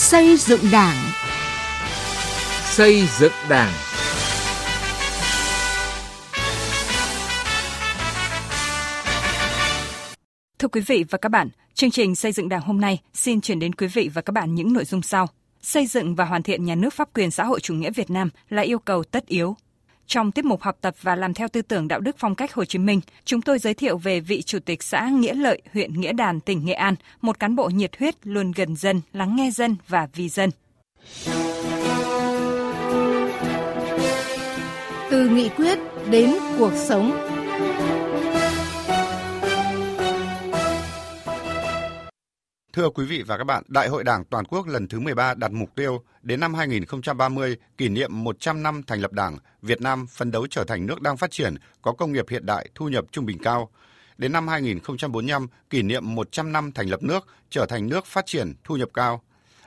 Xây dựng Đảng. Xây dựng Đảng. Thưa quý vị và các bạn, chương trình xây dựng Đảng hôm nay xin chuyển đến quý vị và các bạn những nội dung sau. Xây dựng và hoàn thiện nhà nước pháp quyền xã hội chủ nghĩa Việt Nam là yêu cầu tất yếu. Trong tiết mục học tập và làm theo tư tưởng đạo đức phong cách Hồ Chí Minh, chúng tôi giới thiệu về vị chủ tịch xã Nghĩa Lợi, huyện Nghĩa Đàn, tỉnh Nghệ An, một cán bộ nhiệt huyết, luôn gần dân, lắng nghe dân và vì dân. Từ nghị quyết đến cuộc sống. Thưa quý vị và các bạn, Đại hội Đảng Toàn quốc lần thứ 13 đặt mục tiêu đến năm 2030 kỷ niệm 100 năm thành lập Đảng, Việt Nam phấn đấu trở thành nước đang phát triển, có công nghiệp hiện đại, thu nhập trung bình cao. Đến năm 2045 kỷ niệm 100 năm thành lập nước, trở thành nước phát triển, thu nhập cao.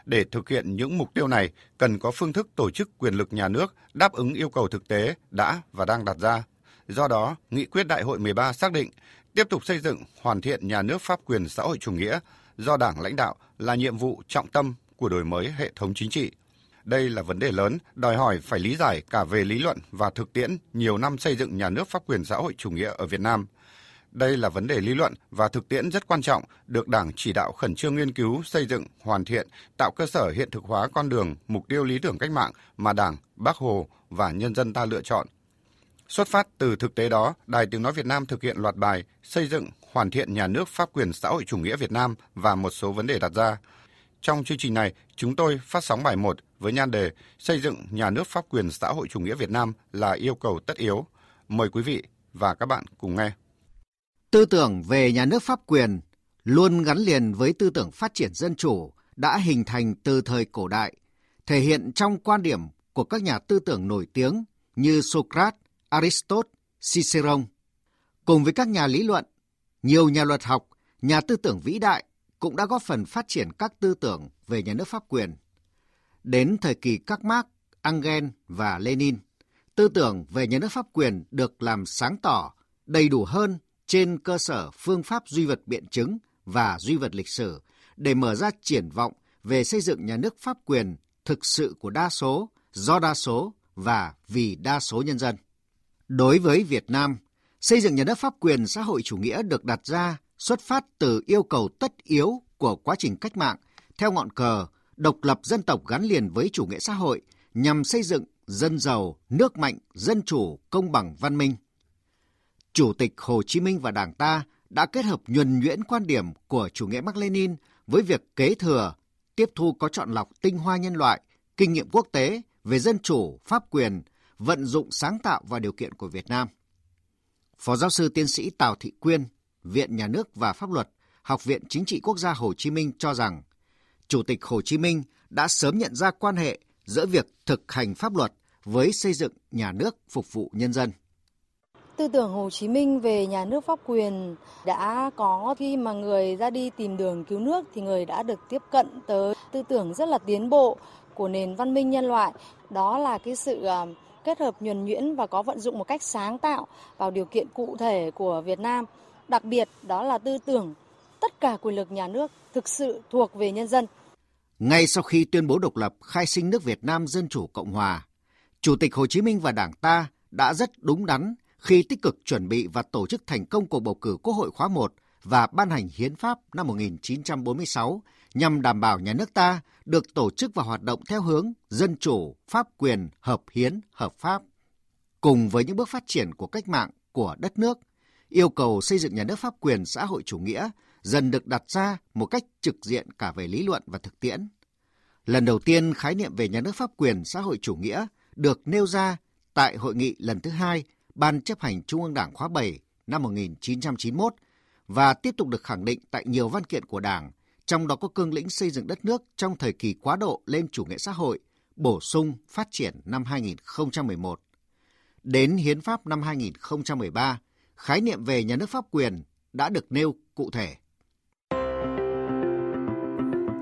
Để thực hiện những mục tiêu này, cần có phương thức tổ chức quyền lực nhà nước đáp ứng yêu cầu thực tế đã và đang đặt ra. Do đó, Nghị quyết Đại hội 13 xác định tiếp tục xây dựng, hoàn thiện nhà nước pháp quyền xã hội chủ nghĩa, do Đảng lãnh đạo là nhiệm vụ trọng tâm của đổi mới hệ thống chính trị. Đây là vấn đề lớn, đòi hỏi phải lý giải cả về lý luận và thực tiễn nhiều năm xây dựng nhà nước pháp quyền xã hội chủ nghĩa ở Việt Nam. Đây là vấn đề lý luận và thực tiễn rất quan trọng, được Đảng chỉ đạo khẩn trương nghiên cứu, xây dựng, hoàn thiện, tạo cơ sở hiện thực hóa con đường, mục tiêu lý tưởng cách mạng mà Đảng, Bác Hồ và nhân dân ta lựa chọn. Xuất phát từ thực tế đó, Đài Tiếng Nói Việt Nam thực hiện loạt bài xây dựng, hoàn thiện nhà nước pháp quyền xã hội chủ nghĩa Việt Nam và một số vấn đề đặt ra. Trong chương trình này, chúng tôi phát sóng bài 1 với nhan đề Xây dựng nhà nước pháp quyền xã hội chủ nghĩa Việt Nam là yêu cầu tất yếu. Mời quý vị và các bạn cùng nghe. Tư tưởng về nhà nước pháp quyền luôn gắn liền với tư tưởng phát triển dân chủ đã hình thành từ thời cổ đại, thể hiện trong quan điểm của các nhà tư tưởng nổi tiếng như Socrates, Aristotle, Cicero. Cùng với các nhà lý luận, nhiều nhà luật học, nhà tư tưởng vĩ đại cũng đã góp phần phát triển các tư tưởng về nhà nước pháp quyền. Đến thời kỳ các Marx, Engel và Lenin, tư tưởng về nhà nước pháp quyền được làm sáng tỏ, đầy đủ hơn trên cơ sở phương pháp duy vật biện chứng và duy vật lịch sử để mở ra triển vọng về xây dựng nhà nước pháp quyền thực sự của đa số, do đa số và vì đa số nhân dân. Đối với Việt Nam, xây dựng nhà nước pháp quyền xã hội chủ nghĩa được đặt ra xuất phát từ yêu cầu tất yếu của quá trình cách mạng theo ngọn cờ độc lập dân tộc gắn liền với chủ nghĩa xã hội nhằm xây dựng dân giàu, nước mạnh, dân chủ, công bằng, văn minh. Chủ tịch Hồ Chí Minh và Đảng ta đã kết hợp nhuần nhuyễn quan điểm của chủ nghĩa Mác Lênin với việc kế thừa, tiếp thu có chọn lọc tinh hoa nhân loại, kinh nghiệm quốc tế về dân chủ, pháp quyền, vận dụng sáng tạo và điều kiện của Việt Nam. Phó giáo sư tiến sĩ Tào Thị Quyên, Viện Nhà nước và Pháp luật, Học viện Chính trị Quốc gia Hồ Chí Minh cho rằng, Chủ tịch Hồ Chí Minh đã sớm nhận ra quan hệ giữa việc thực hành pháp luật với xây dựng nhà nước phục vụ nhân dân. Tư tưởng Hồ Chí Minh về nhà nước pháp quyền đã có khi mà người ra đi tìm đường cứu nước thì người đã được tiếp cận tới tư tưởng rất là tiến bộ của nền văn minh nhân loại. Đó là cái sự à, kết hợp nhuần nhuyễn và có vận dụng một cách sáng tạo vào điều kiện cụ thể của Việt Nam. Đặc biệt đó là tư tưởng tất cả quyền lực nhà nước thực sự thuộc về nhân dân. Ngay sau khi tuyên bố độc lập khai sinh nước Việt Nam Dân Chủ Cộng Hòa, Chủ tịch Hồ Chí Minh và Đảng ta đã rất đúng đắn khi tích cực chuẩn bị và tổ chức thành công cuộc bầu cử Quốc hội khóa 1 và ban hành hiến pháp năm 1946 nhằm đảm bảo nhà nước ta được tổ chức và hoạt động theo hướng dân chủ, pháp quyền, hợp hiến, hợp pháp. Cùng với những bước phát triển của cách mạng của đất nước, yêu cầu xây dựng nhà nước pháp quyền xã hội chủ nghĩa dần được đặt ra một cách trực diện cả về lý luận và thực tiễn. Lần đầu tiên khái niệm về nhà nước pháp quyền xã hội chủ nghĩa được nêu ra tại hội nghị lần thứ hai Ban chấp hành Trung ương Đảng khóa 7 năm 1991 và tiếp tục được khẳng định tại nhiều văn kiện của Đảng, trong đó có cương lĩnh xây dựng đất nước trong thời kỳ quá độ lên chủ nghĩa xã hội, bổ sung phát triển năm 2011. Đến Hiến pháp năm 2013, khái niệm về nhà nước pháp quyền đã được nêu cụ thể.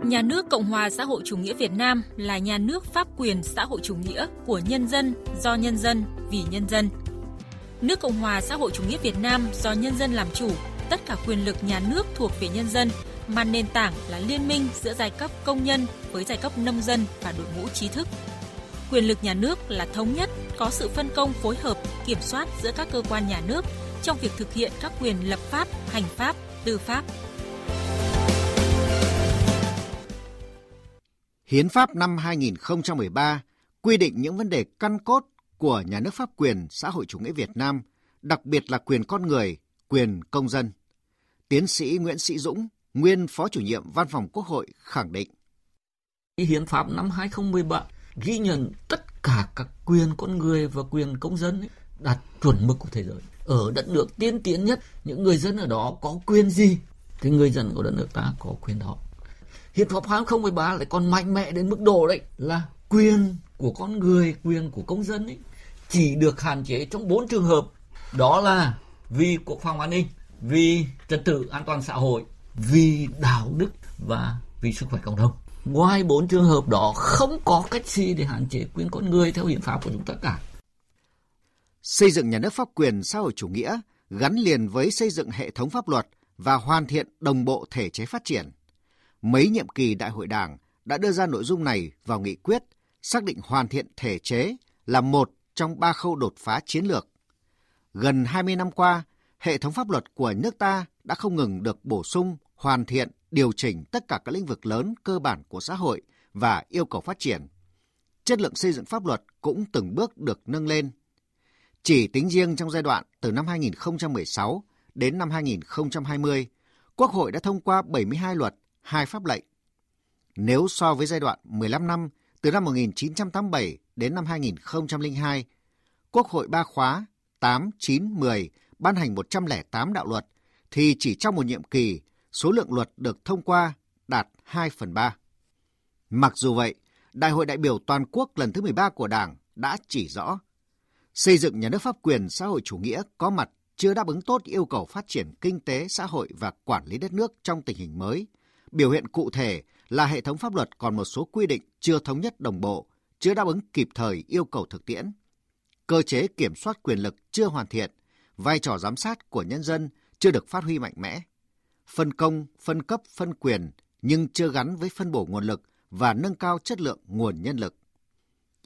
Nhà nước Cộng hòa xã hội chủ nghĩa Việt Nam là nhà nước pháp quyền xã hội chủ nghĩa của nhân dân, do nhân dân, vì nhân dân. Nước Cộng hòa xã hội chủ nghĩa Việt Nam do nhân dân làm chủ, tất cả quyền lực nhà nước thuộc về nhân dân mà nền tảng là liên minh giữa giai cấp công nhân với giai cấp nông dân và đội ngũ trí thức. Quyền lực nhà nước là thống nhất, có sự phân công phối hợp, kiểm soát giữa các cơ quan nhà nước trong việc thực hiện các quyền lập pháp, hành pháp, tư pháp. Hiến pháp năm 2013 quy định những vấn đề căn cốt của nhà nước pháp quyền xã hội chủ nghĩa Việt Nam, đặc biệt là quyền con người, quyền công dân. Tiến sĩ Nguyễn Sĩ Dũng, nguyên Phó chủ nhiệm Văn phòng Quốc hội khẳng định. Hiến pháp năm 2017 ghi nhận tất cả các quyền con người và quyền công dân ấy, đạt chuẩn mực của thế giới. Ở đất nước tiên tiến nhất, những người dân ở đó có quyền gì thì người dân của đất nước ta có quyền đó. Hiến pháp 2013 lại còn mạnh mẽ đến mức độ đấy là quyền của con người, quyền của công dân ấy chỉ được hạn chế trong bốn trường hợp. Đó là vì quốc phòng an ninh, vì trật tự an toàn xã hội, vì đạo đức và vì sức khỏe cộng đồng. Ngoài bốn trường hợp đó không có cách gì để hạn chế quyền con người theo hiến pháp của chúng ta cả. Xây dựng nhà nước pháp quyền xã hội chủ nghĩa gắn liền với xây dựng hệ thống pháp luật và hoàn thiện đồng bộ thể chế phát triển. Mấy nhiệm kỳ đại hội đảng đã đưa ra nội dung này vào nghị quyết, xác định hoàn thiện thể chế là một trong ba khâu đột phá chiến lược. Gần 20 năm qua, hệ thống pháp luật của nước ta đã không ngừng được bổ sung, hoàn thiện, điều chỉnh tất cả các lĩnh vực lớn cơ bản của xã hội và yêu cầu phát triển. Chất lượng xây dựng pháp luật cũng từng bước được nâng lên. Chỉ tính riêng trong giai đoạn từ năm 2016 đến năm 2020, Quốc hội đã thông qua 72 luật, hai pháp lệnh. Nếu so với giai đoạn 15 năm từ năm 1987 đến năm 2002, Quốc hội ba khóa 8, 9, 10 ban hành 108 đạo luật, thì chỉ trong một nhiệm kỳ, số lượng luật được thông qua đạt 2 phần 3. Mặc dù vậy, Đại hội đại biểu toàn quốc lần thứ 13 của Đảng đã chỉ rõ xây dựng nhà nước pháp quyền xã hội chủ nghĩa có mặt chưa đáp ứng tốt yêu cầu phát triển kinh tế, xã hội và quản lý đất nước trong tình hình mới. Biểu hiện cụ thể là hệ thống pháp luật còn một số quy định chưa thống nhất đồng bộ, chưa đáp ứng kịp thời yêu cầu thực tiễn. Cơ chế kiểm soát quyền lực chưa hoàn thiện, vai trò giám sát của nhân dân chưa được phát huy mạnh mẽ. Phân công, phân cấp, phân quyền nhưng chưa gắn với phân bổ nguồn lực và nâng cao chất lượng nguồn nhân lực.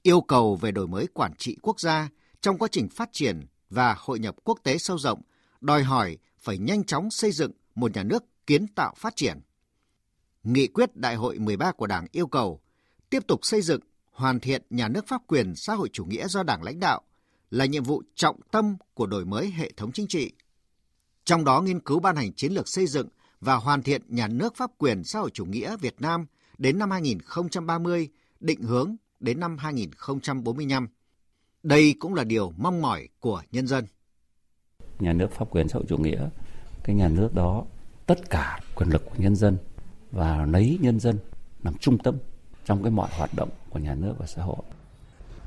Yêu cầu về đổi mới quản trị quốc gia trong quá trình phát triển và hội nhập quốc tế sâu rộng đòi hỏi phải nhanh chóng xây dựng một nhà nước kiến tạo phát triển. Nghị quyết Đại hội 13 của Đảng yêu cầu tiếp tục xây dựng, hoàn thiện nhà nước pháp quyền xã hội chủ nghĩa do Đảng lãnh đạo là nhiệm vụ trọng tâm của đổi mới hệ thống chính trị. Trong đó nghiên cứu ban hành chiến lược xây dựng và hoàn thiện nhà nước pháp quyền xã hội chủ nghĩa Việt Nam đến năm 2030, định hướng đến năm 2045. Đây cũng là điều mong mỏi của nhân dân. Nhà nước pháp quyền xã hội chủ nghĩa, cái nhà nước đó tất cả quyền lực của nhân dân và lấy nhân dân làm trung tâm trong cái mọi hoạt động của nhà nước và xã hội.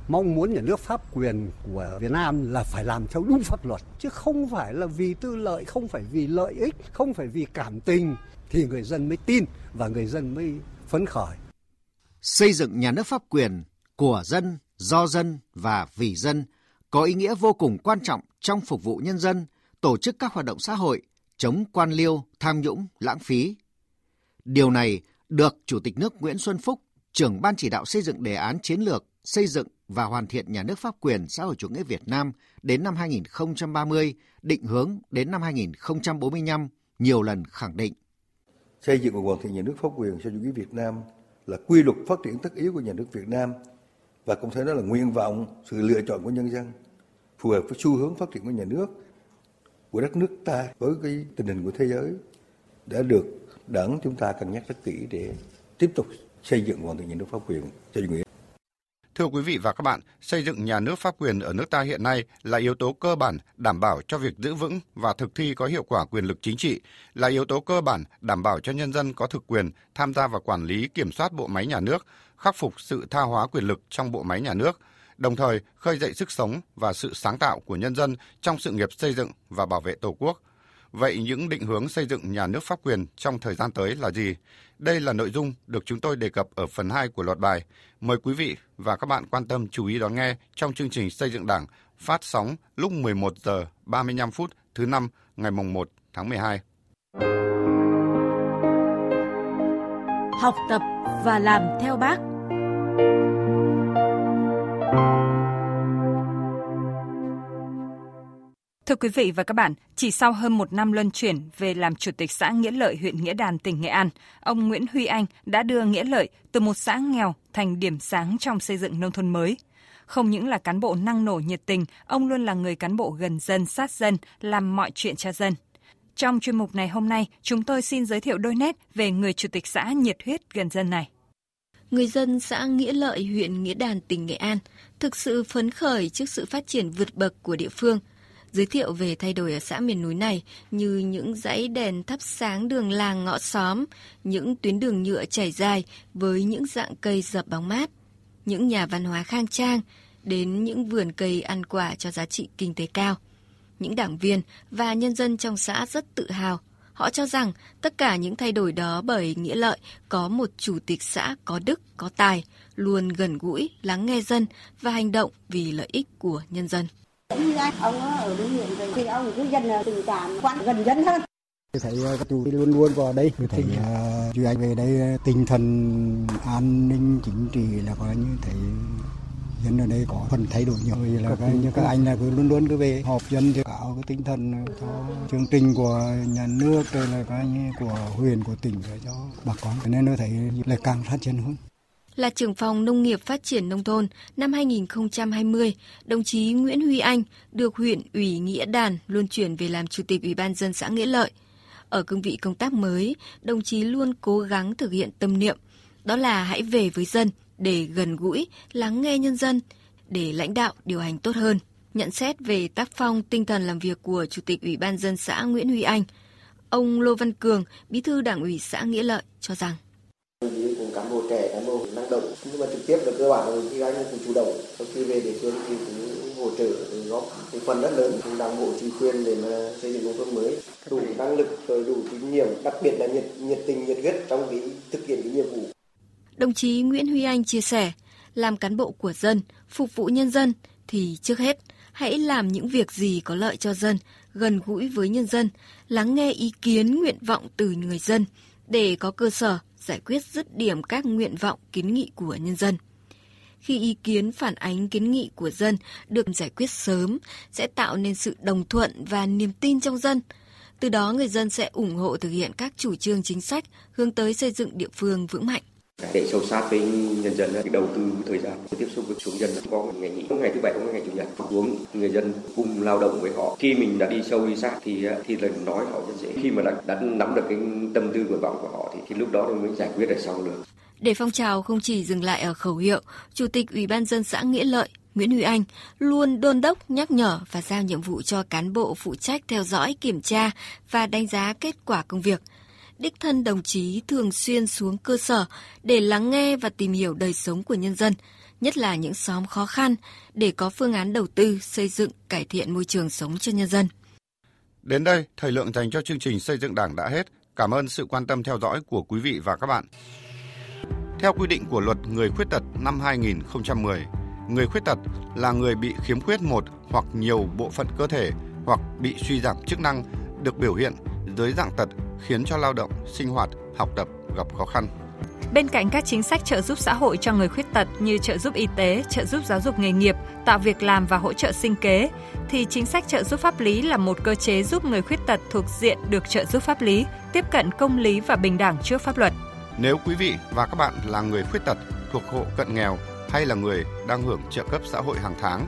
Mong muốn nhà nước pháp quyền của Việt Nam là phải làm theo đúng pháp luật chứ không phải là vì tư lợi, không phải vì lợi ích, không phải vì cảm tình thì người dân mới tin và người dân mới phấn khởi. Xây dựng nhà nước pháp quyền của dân, do dân và vì dân có ý nghĩa vô cùng quan trọng trong phục vụ nhân dân, tổ chức các hoạt động xã hội, chống quan liêu, tham nhũng, lãng phí. Điều này được Chủ tịch nước Nguyễn Xuân Phúc, trưởng ban chỉ đạo xây dựng đề án chiến lược xây dựng và hoàn thiện nhà nước pháp quyền xã hội chủ nghĩa Việt Nam đến năm 2030, định hướng đến năm 2045, nhiều lần khẳng định. Xây dựng và hoàn thiện nhà nước pháp quyền xã hội chủ nghĩa Việt Nam là quy luật phát triển tất yếu của nhà nước Việt Nam và cũng thấy đó là nguyện vọng, sự lựa chọn của nhân dân, phù hợp với xu hướng phát triển của nhà nước, của đất nước ta với cái tình hình của thế giới đã được đảng chúng ta cân nhắc rất kỹ để tiếp tục xây dựng hoàn thiện nhà nước pháp quyền cho chủ nghĩa. Thưa quý vị và các bạn, xây dựng nhà nước pháp quyền ở nước ta hiện nay là yếu tố cơ bản đảm bảo cho việc giữ vững và thực thi có hiệu quả quyền lực chính trị, là yếu tố cơ bản đảm bảo cho nhân dân có thực quyền tham gia vào quản lý kiểm soát bộ máy nhà nước, khắc phục sự tha hóa quyền lực trong bộ máy nhà nước, đồng thời khơi dậy sức sống và sự sáng tạo của nhân dân trong sự nghiệp xây dựng và bảo vệ Tổ quốc. Vậy những định hướng xây dựng nhà nước pháp quyền trong thời gian tới là gì? Đây là nội dung được chúng tôi đề cập ở phần 2 của loạt bài. Mời quý vị và các bạn quan tâm chú ý đón nghe trong chương trình Xây dựng Đảng phát sóng lúc 11 giờ 35 phút thứ năm ngày mùng 1 tháng 12. học tập và làm theo bác. Thưa quý vị và các bạn, chỉ sau hơn một năm luân chuyển về làm Chủ tịch xã Nghĩa Lợi, huyện Nghĩa Đàn, tỉnh Nghệ An, ông Nguyễn Huy Anh đã đưa Nghĩa Lợi từ một xã nghèo thành điểm sáng trong xây dựng nông thôn mới. Không những là cán bộ năng nổ nhiệt tình, ông luôn là người cán bộ gần dân, sát dân, làm mọi chuyện cho dân. Trong chuyên mục này hôm nay, chúng tôi xin giới thiệu đôi nét về người chủ tịch xã nhiệt huyết gần dân này. Người dân xã Nghĩa Lợi, huyện Nghĩa Đàn, tỉnh Nghệ An thực sự phấn khởi trước sự phát triển vượt bậc của địa phương. Giới thiệu về thay đổi ở xã miền núi này như những dãy đèn thắp sáng đường làng ngõ xóm, những tuyến đường nhựa trải dài với những dạng cây dập bóng mát, những nhà văn hóa khang trang, đến những vườn cây ăn quả cho giá trị kinh tế cao. Những đảng viên và nhân dân trong xã rất tự hào. Họ cho rằng tất cả những thay đổi đó bởi nghĩa lợi có một chủ tịch xã có đức, có tài, luôn gần gũi, lắng nghe dân và hành động vì lợi ích của nhân dân. Như ông ở đối huyện rồi thì ông cứ dân tình cảm quan gần dân hơn. Tôi thấy các chủ luôn luôn vào đây. Tôi thấy uh, chú anh về đây tinh thần an ninh chính trị là coi như thấy dân ở đây có phần thay đổi nhiều vì là cái, như các anh là cứ luôn luôn cứ về họp dân thì có cái tinh thần cho chương trình của nhà nước rồi là cái của huyện của tỉnh để cho bà con nên tôi thấy lại càng phát triển hơn là trưởng phòng nông nghiệp phát triển nông thôn năm 2020, đồng chí Nguyễn Huy Anh được huyện ủy Nghĩa Đàn luân chuyển về làm chủ tịch Ủy ban dân xã Nghĩa Lợi. Ở cương vị công tác mới, đồng chí luôn cố gắng thực hiện tâm niệm, đó là hãy về với dân, để gần gũi, lắng nghe nhân dân, để lãnh đạo điều hành tốt hơn. Nhận xét về tác phong tinh thần làm việc của Chủ tịch Ủy ban dân xã Nguyễn Huy Anh, ông Lô Văn Cường, Bí thư Đảng ủy xã Nghĩa Lợi cho rằng cùng cán bộ trẻ, cán bộ năng động. Nhưng mà trực tiếp là cơ bản là khi anh cũng chủ động sau khi về địa phương thì cũng hỗ trợ góp một phần rất lớn. Cùng đảng bộ chính quyền để mà xây dựng nông thôn mới. Đủ năng lực rồi đủ kinh nghiệm đặc biệt là nhiệt nhiệt tình nhiệt huyết trong cái thực hiện cái nhiệm vụ. Đồng chí Nguyễn Huy Anh chia sẻ, làm cán bộ của dân, phục vụ nhân dân thì trước hết hãy làm những việc gì có lợi cho dân, gần gũi với nhân dân, lắng nghe ý kiến nguyện vọng từ người dân để có cơ sở giải quyết dứt điểm các nguyện vọng, kiến nghị của nhân dân. Khi ý kiến phản ánh kiến nghị của dân được giải quyết sớm, sẽ tạo nên sự đồng thuận và niềm tin trong dân. Từ đó, người dân sẽ ủng hộ thực hiện các chủ trương chính sách hướng tới xây dựng địa phương vững mạnh để sâu sát với nhân dân đầu tư thời gian tiếp xúc với xuống dân có ngày nghỉ ngày thứ bảy có ngày chủ nhật xuống người dân cùng lao động với họ. Khi mình đã đi sâu đi sát thì à, thì lần nói họ rất dễ. Khi mà đã, đã nắm được cái tâm tư nguyện vọng của họ thì, thì lúc đó thì mới giải quyết được sau được để phong trào không chỉ dừng lại ở khẩu hiệu, Chủ tịch Ủy ban dân xã Nghĩa Lợi Nguyễn Huy Anh luôn đôn đốc, nhắc nhở và giao nhiệm vụ cho cán bộ phụ trách theo dõi, kiểm tra và đánh giá kết quả công việc – đích thân đồng chí thường xuyên xuống cơ sở để lắng nghe và tìm hiểu đời sống của nhân dân, nhất là những xóm khó khăn để có phương án đầu tư, xây dựng, cải thiện môi trường sống cho nhân dân. Đến đây, thời lượng dành cho chương trình xây dựng Đảng đã hết. Cảm ơn sự quan tâm theo dõi của quý vị và các bạn. Theo quy định của Luật Người khuyết tật năm 2010, người khuyết tật là người bị khiếm khuyết một hoặc nhiều bộ phận cơ thể hoặc bị suy giảm chức năng được biểu hiện dưới dạng tật khiến cho lao động, sinh hoạt, học tập gặp khó khăn. Bên cạnh các chính sách trợ giúp xã hội cho người khuyết tật như trợ giúp y tế, trợ giúp giáo dục nghề nghiệp, tạo việc làm và hỗ trợ sinh kế, thì chính sách trợ giúp pháp lý là một cơ chế giúp người khuyết tật thuộc diện được trợ giúp pháp lý, tiếp cận công lý và bình đẳng trước pháp luật. Nếu quý vị và các bạn là người khuyết tật thuộc hộ cận nghèo hay là người đang hưởng trợ cấp xã hội hàng tháng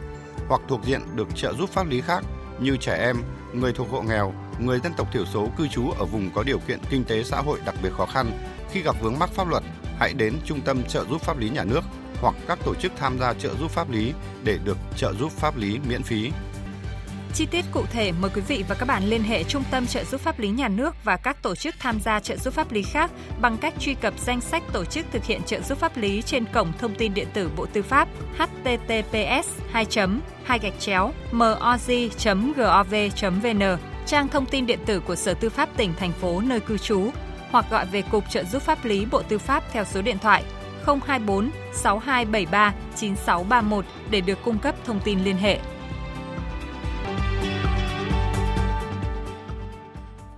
hoặc thuộc diện được trợ giúp pháp lý khác như trẻ em, người thuộc hộ nghèo, người dân tộc thiểu số cư trú ở vùng có điều kiện kinh tế xã hội đặc biệt khó khăn khi gặp vướng mắc pháp luật, hãy đến Trung tâm trợ giúp pháp lý nhà nước hoặc các tổ chức tham gia trợ giúp pháp lý để được trợ giúp pháp lý miễn phí. Chi tiết cụ thể mời quý vị và các bạn liên hệ Trung tâm trợ giúp pháp lý nhà nước và các tổ chức tham gia trợ giúp pháp lý khác bằng cách truy cập danh sách tổ chức thực hiện trợ giúp pháp lý trên cổng thông tin điện tử Bộ Tư pháp https 2 2 gạch chéo moz.gov.vn trang thông tin điện tử của Sở Tư pháp tỉnh, thành phố nơi cư trú, hoặc gọi về Cục trợ giúp pháp lý Bộ Tư pháp theo số điện thoại 024 6273 9631 để được cung cấp thông tin liên hệ.